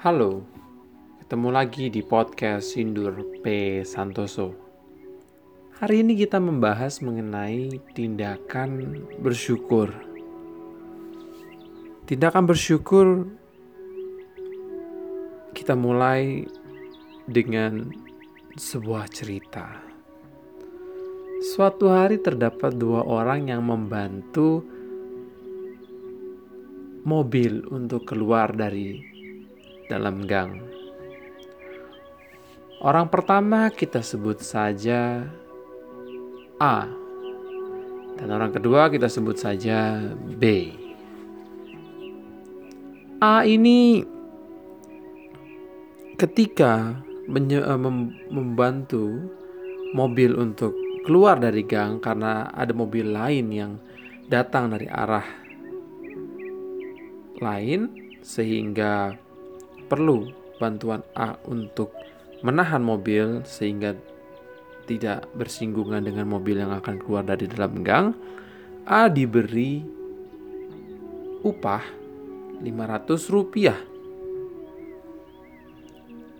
Halo, ketemu lagi di podcast Sindur P. Santoso. Hari ini kita membahas mengenai tindakan bersyukur. Tindakan bersyukur kita mulai dengan sebuah cerita. Suatu hari terdapat dua orang yang membantu mobil untuk keluar dari dalam gang. Orang pertama kita sebut saja A, dan orang kedua kita sebut saja B. A ini ketika eh, membantu mobil untuk keluar dari gang karena ada mobil lain yang datang dari arah lain sehingga perlu bantuan A untuk menahan mobil sehingga tidak bersinggungan dengan mobil yang akan keluar dari dalam gang, A diberi upah 500 rupiah.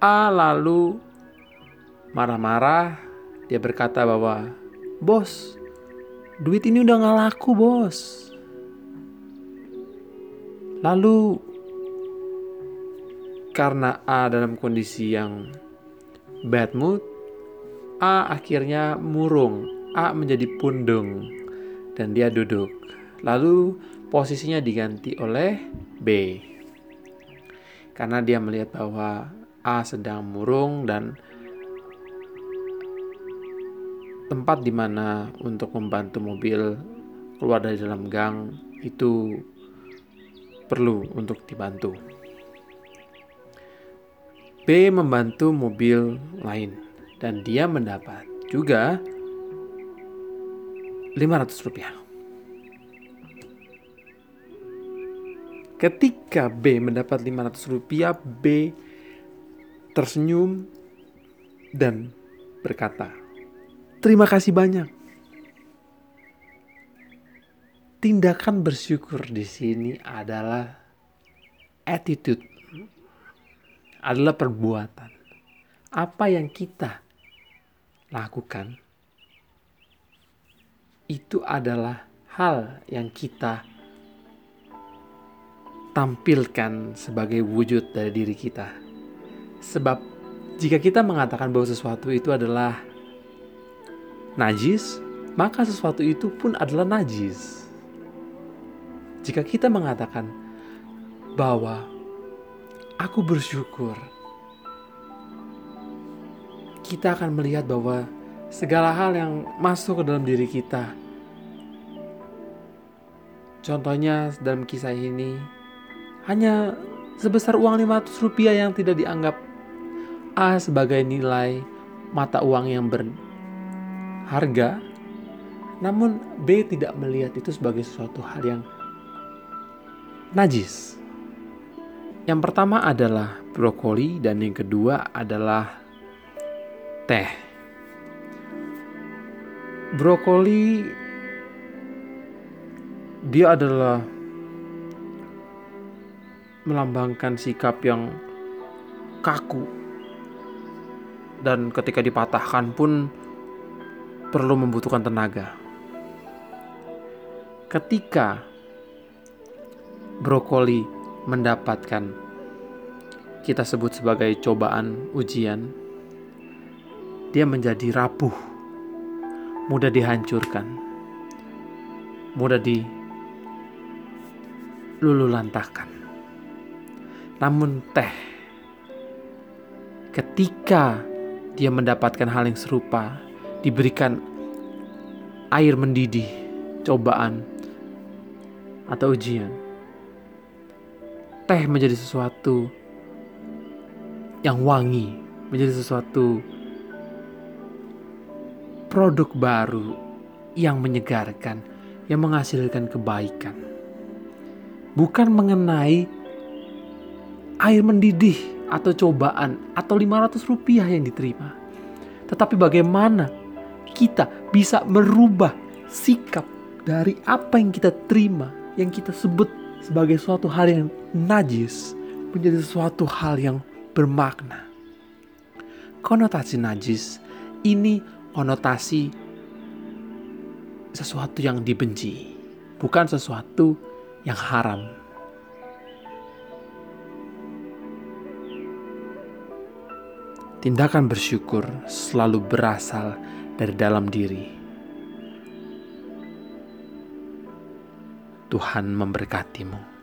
A lalu marah-marah, dia berkata bahwa, Bos, duit ini udah gak laku bos. Lalu karena A dalam kondisi yang bad mood, A akhirnya murung, A menjadi pundung dan dia duduk. Lalu posisinya diganti oleh B. Karena dia melihat bahwa A sedang murung dan tempat di mana untuk membantu mobil keluar dari dalam gang itu perlu untuk dibantu. B membantu mobil lain dan dia mendapat juga 500 rupiah. Ketika B mendapat 500 rupiah, B tersenyum dan berkata, "Terima kasih banyak." Tindakan bersyukur di sini adalah attitude adalah perbuatan. Apa yang kita lakukan itu adalah hal yang kita tampilkan sebagai wujud dari diri kita. Sebab jika kita mengatakan bahwa sesuatu itu adalah najis, maka sesuatu itu pun adalah najis. Jika kita mengatakan bahwa aku bersyukur. Kita akan melihat bahwa segala hal yang masuk ke dalam diri kita. Contohnya dalam kisah ini hanya sebesar uang 500 rupiah yang tidak dianggap A sebagai nilai mata uang yang berharga. Namun B tidak melihat itu sebagai sesuatu hal yang najis. Yang pertama adalah brokoli dan yang kedua adalah teh. Brokoli dia adalah melambangkan sikap yang kaku dan ketika dipatahkan pun perlu membutuhkan tenaga. Ketika brokoli mendapatkan. Kita sebut sebagai cobaan ujian, dia menjadi rapuh, mudah dihancurkan, mudah dilululantahkan. Namun teh, ketika dia mendapatkan hal yang serupa, diberikan air mendidih, cobaan, atau ujian, teh menjadi sesuatu yang wangi, menjadi sesuatu produk baru yang menyegarkan, yang menghasilkan kebaikan. Bukan mengenai air mendidih atau cobaan atau 500 rupiah yang diterima. Tetapi bagaimana kita bisa merubah sikap dari apa yang kita terima, yang kita sebut sebagai suatu hal yang najis menjadi sesuatu hal yang bermakna. Konotasi najis ini konotasi sesuatu yang dibenci, bukan sesuatu yang haram. Tindakan bersyukur selalu berasal dari dalam diri. Tuhan memberkatimu.